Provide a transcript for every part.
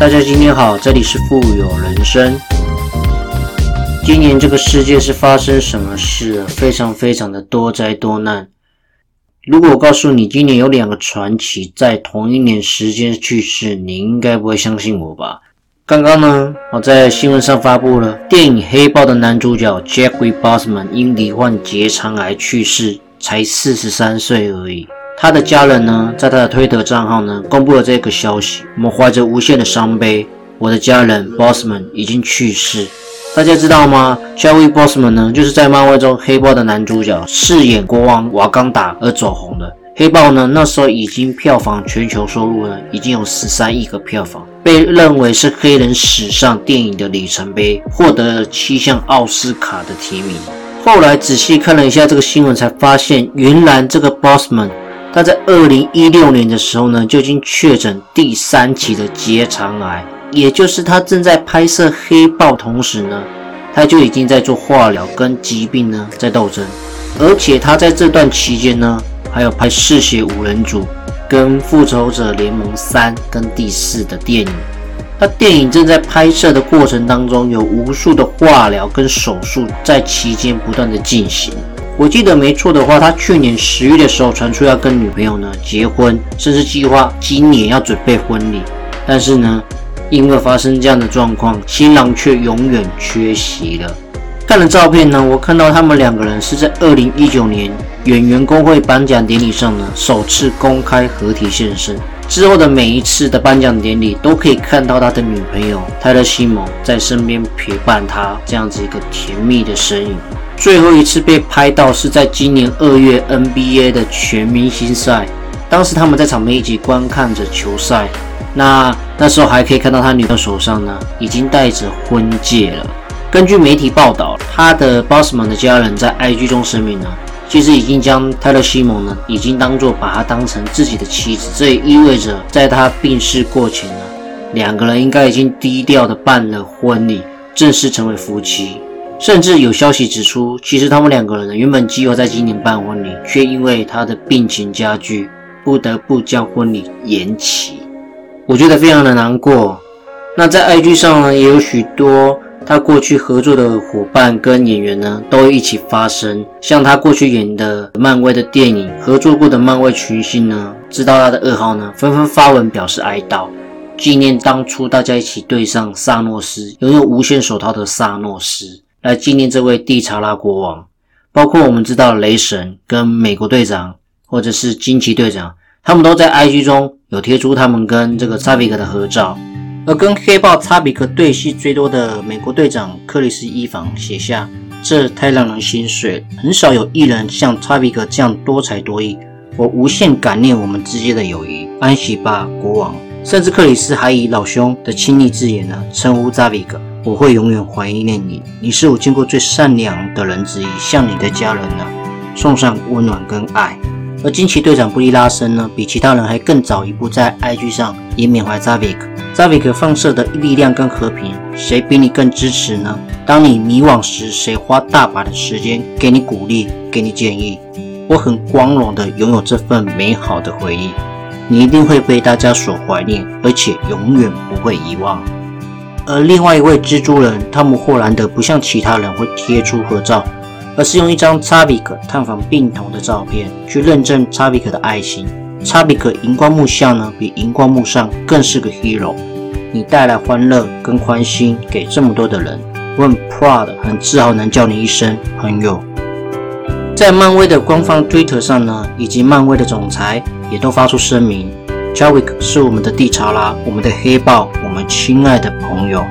大家今天好，这里是富有人生。今年这个世界是发生什么事？非常非常的多灾多难。如果我告诉你今年有两个传奇在同一年时间去世，你应该不会相信我吧？刚刚呢，我在新闻上发布了电影《黑豹》的男主角 Jeffrey Bosman 因罹患结肠癌去世，才四十三岁而已。他的家人呢，在他的推特账号呢，公布了这个消息。我们怀着无限的伤悲，我的家人 Bossman 已经去世。大家知道吗 j o e y Bossman 呢，就是在漫威中黑豹的男主角，饰演国王瓦岗达而走红的。黑豹呢，那时候已经票房全球收入呢，已经有十三亿个票房，被认为是黑人史上电影的里程碑，获得了七项奥斯卡的提名。后来仔细看了一下这个新闻，才发现原来这个 Bossman。他在二零一六年的时候呢，就已经确诊第三期的结肠癌，也就是他正在拍摄《黑豹》同时呢，他就已经在做化疗，跟疾病呢在斗争。而且他在这段期间呢，还有拍《嗜血五人组》、跟《复仇者联盟三》跟第四的电影。他电影正在拍摄的过程当中，有无数的化疗跟手术在期间不断的进行。我记得没错的话，他去年十月的时候传出要跟女朋友呢结婚，甚至计划今年要准备婚礼。但是呢，因为发生这样的状况，新郎却永远缺席了。看了照片呢，我看到他们两个人是在二零一九年演员工会颁奖典礼上呢首次公开合体现身。之后的每一次的颁奖典礼，都可以看到他的女朋友泰勒·西蒙在身边陪伴他，这样子一个甜蜜的身影。最后一次被拍到是在今年二月 NBA 的全明星赛，当时他们在场边一起观看着球赛。那那时候还可以看到他女朋友手上呢，已经戴着婚戒了。根据媒体报道，他的 Bossman 的家人在 IG 中声明呢，其实已经将泰勒·西蒙呢，已经当做把他当成自己的妻子。这也意味着，在他病逝过前呢，两个人应该已经低调的办了婚礼，正式成为夫妻。甚至有消息指出，其实他们两个人，原本计划在今年办婚礼，却因为他的病情加剧，不得不将婚礼延期。我觉得非常的难过。那在 IG 上呢，也有许多他过去合作的伙伴跟演员呢，都一起发声。像他过去演的漫威的电影合作过的漫威群星呢，知道他的噩耗呢，纷纷发文表示哀悼，纪念当初大家一起对上萨诺斯，拥有无限手套的萨诺斯。来纪念这位蒂查拉国王，包括我们知道雷神跟美国队长，或者是惊奇队长，他们都在 IG 中有贴出他们跟这个查比克的合照。而跟黑豹查比克对戏最多的美国队长克里斯伊凡写下：“这太让人心碎，很少有艺人像查比克这样多才多艺，我无限感念我们之间的友谊。安息吧，国王。”甚至克里斯还以老兄的亲昵字眼呢称呼查比克。我会永远怀念你，你是我见过最善良的人之一。向你的家人呢，送上温暖跟爱。而惊奇队长布利拉森呢，比其他人还更早一步在 IG 上也缅怀扎维克。扎维克放射的力量跟和平，谁比你更支持呢？当你迷惘时，谁花大把的时间给你鼓励，给你建议？我很光荣的拥有这份美好的回忆，你一定会被大家所怀念，而且永远不会遗忘。而另外一位蜘蛛人汤姆·霍兰德不像其他人会贴出合照，而是用一张查比克探访病童的照片去认证查比克的爱心。查比克荧光幕下呢，比荧光幕上更是个 hero。你带来欢乐跟欢心给这么多的人，我很 proud，很自豪能叫你一声朋友。在漫威的官方推特上呢，以及漫威的总裁也都发出声明。Chadwick 是我们的地查拉，我们的黑豹，我们亲爱的朋友。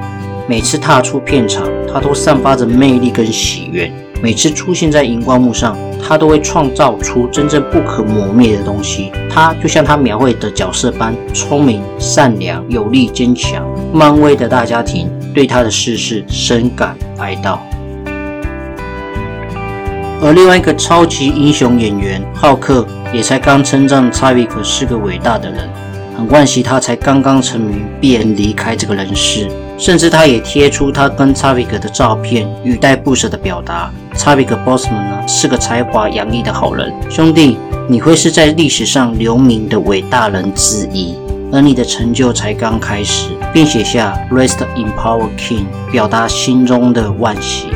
每次踏出片场，他都散发着魅力跟喜悦。每次出现在荧光幕上，他都会创造出真正不可磨灭的东西。他就像他描绘的角色般，聪明、善良、有力、坚强。漫威的大家庭对他的逝世深感哀悼。而另外一个超级英雄演员浩克。也才刚称赞查比克是个伟大的人，很惋惜他才刚刚成名便离开这个人世，甚至他也贴出他跟查比克的照片，语带不舍的表达：查比克 Bossman 呢是个才华洋溢的好人，兄弟，你会是在历史上留名的伟大人之一。而你的成就才刚开始，并写下 “Rest in Power, King”，表达心中的惋惜。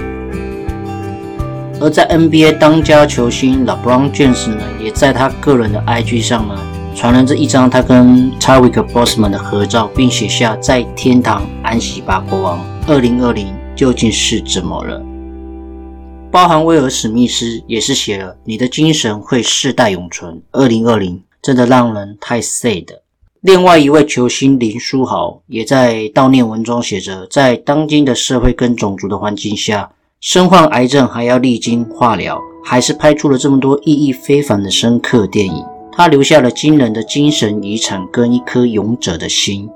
而在 NBA 当家球星 LeBron James 呢，也在他个人的 IG 上呢，传了这一张他跟 t a r i k Bosman 的合照，并写下“在天堂安息吧，国王”。二零二零究竟是怎么了？包含威尔史密斯也是写了“你的精神会世代永存”。二零二零真的让人太 sad。另外一位球星林书豪也在悼念文中写着：“在当今的社会跟种族的环境下。”身患癌症还要历经化疗，还是拍出了这么多意义非凡的深刻电影。他留下了惊人的精神遗产跟一颗勇者的心。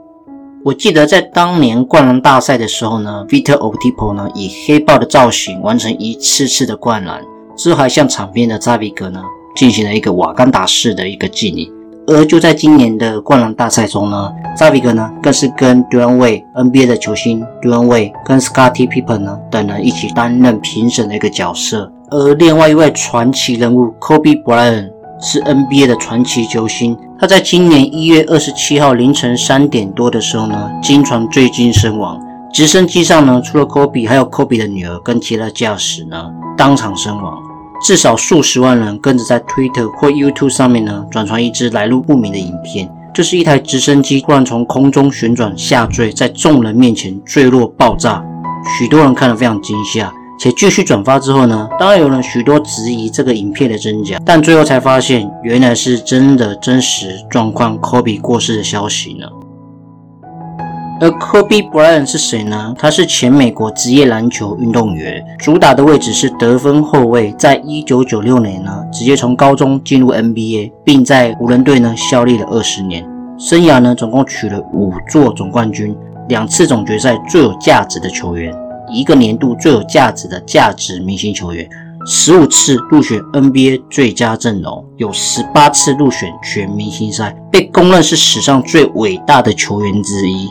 我记得在当年灌篮大赛的时候呢，Vito Otipo 呢以黑豹的造型完成一次次的灌篮，之后还向场边的扎比格呢进行了一个瓦干达式的一个敬礼。而就在今年的灌篮大赛中呢，扎比格呢更是跟 Dwyane Wade NBA 的球星 Dwyane Wade 跟 Scottie Pippen 呢等人一起担任评审的一个角色。而另外一位传奇人物 Kobe Bryant 是 NBA 的传奇球星，他在今年一月二十七号凌晨三点多的时候呢，经传坠机身亡。直升机上呢，除了 Kobe，还有 Kobe 的女儿跟其他驾驶呢，当场身亡。至少数十万人跟着在 Twitter 或 YouTube 上面呢转传一支来路不明的影片，就是一台直升机突然从空中旋转下坠，在众人面前坠落爆炸，许多人看了非常惊吓，且继续转发之后呢，当然有人许多质疑这个影片的真假，但最后才发现原来是真的真实状况，Kobe 过世的消息呢。而 Kobe Bryant 是谁呢？他是前美国职业篮球运动员，主打的位置是得分后卫。在一九九六年呢，直接从高中进入 NBA，并在湖人队呢效力了二十年。生涯呢总共取了五座总冠军，两次总决赛最有价值的球员，一个年度最有价值的价值明星球员，十五次入选 NBA 最佳阵容，有十八次入选全明星赛，被公认是史上最伟大的球员之一。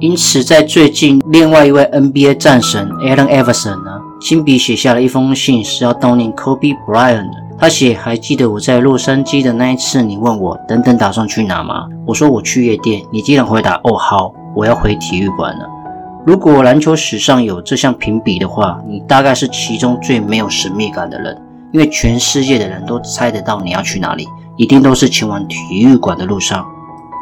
因此，在最近，另外一位 NBA 战神 Allen Iverson 呢，亲笔写下了一封信，是要悼念 Kobe Bryant 的。他写：“还记得我在洛杉矶的那一次，你问我等等打算去哪吗？我说我去夜店。你竟然回答：哦，好，我要回体育馆了。如果篮球史上有这项评比的话，你大概是其中最没有神秘感的人，因为全世界的人都猜得到你要去哪里，一定都是前往体育馆的路上。”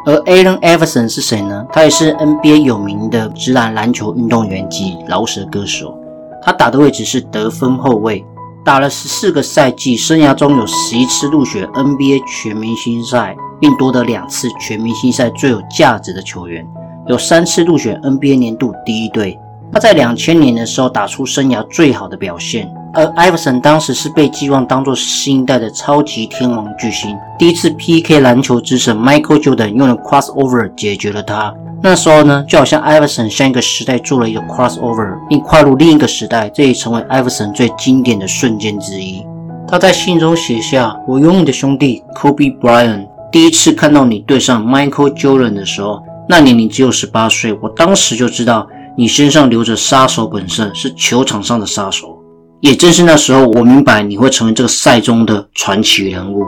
而 Allen Iverson 是谁呢？他也是 NBA 有名的直男篮球运动员及饶舌歌手。他打的位置是得分后卫，打了十四个赛季，生涯中有十一次入选 NBA 全明星赛，并夺得两次全明星赛最有价值的球员，有三次入选 NBA 年度第一队。他在两千年的时候打出生涯最好的表现。而艾弗森当时是被寄望当做新一代的超级天王巨星，第一次 PK 篮球之神 Michael Jordan 用了 crossover 解决了他。那时候呢，就好像艾弗森向一个时代做了一个 crossover，并跨入另一个时代，这也成为艾弗森最经典的瞬间之一。他在信中写下：“我拥你的兄弟 Kobe Bryant，第一次看到你对上 Michael Jordan 的时候，那年你只有十八岁，我当时就知道你身上流着杀手本色，是球场上的杀手。”也正是那时候，我明白你会成为这个赛中的传奇人物。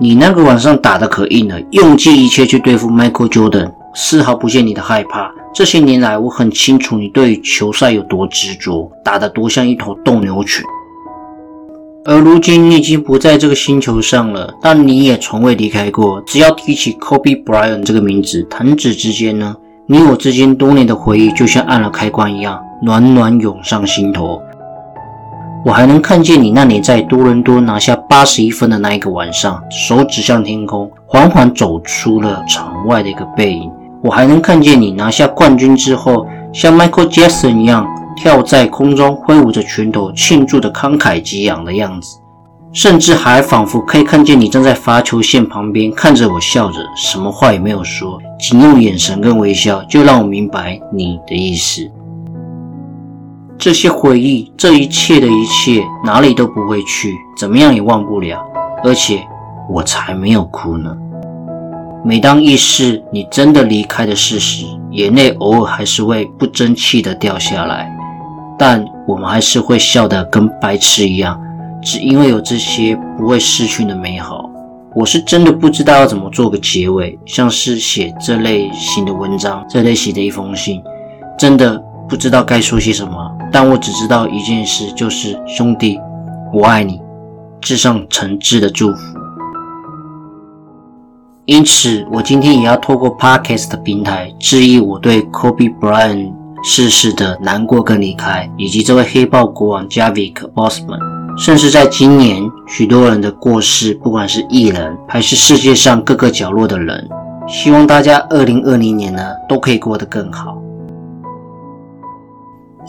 你那个晚上打的可硬了，用尽一切去对付 Michael Jordan，丝毫不见你的害怕。这些年来，我很清楚你对球赛有多执着，打得多像一头斗牛犬。而如今你已经不在这个星球上了，但你也从未离开过。只要提起 Kobe Bryant 这个名字，弹指之间呢，你我之间多年的回忆就像按了开关一样，暖暖涌上心头。我还能看见你那年在多伦多拿下八十一分的那一个晚上，手指向天空，缓缓走出了场外的一个背影。我还能看见你拿下冠军之后，像 Michael Jackson 一样跳在空中，挥舞着拳头庆祝的慷慨激昂的样子。甚至还仿佛可以看见你站在罚球线旁边，看着我笑着，什么话也没有说，仅用眼神跟微笑，就让我明白你的意思。这些回忆，这一切的一切，哪里都不会去，怎么样也忘不了。而且我才没有哭呢。每当意识你真的离开的事实，眼泪偶尔还是会不争气的掉下来。但我们还是会笑得跟白痴一样，只因为有这些不会失去的美好。我是真的不知道要怎么做个结尾，像是写这类型的文章，这类型的一封信，真的不知道该说些什么。但我只知道一件事，就是兄弟，我爱你，致上诚挚的祝福。因此，我今天也要透过 Podcast 的平台，致意我对 Kobe Bryant 逝世的难过跟离开，以及这位黑豹国王 Javik Bosman。甚至在今年，许多人的过世，不管是艺人还是世界上各个角落的人，希望大家二零二零年呢都可以过得更好。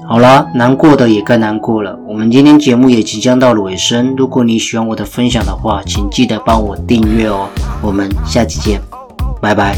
好了，难过的也该难过了。我们今天节目也即将到了尾声。如果你喜欢我的分享的话，请记得帮我订阅哦。我们下期见，拜拜。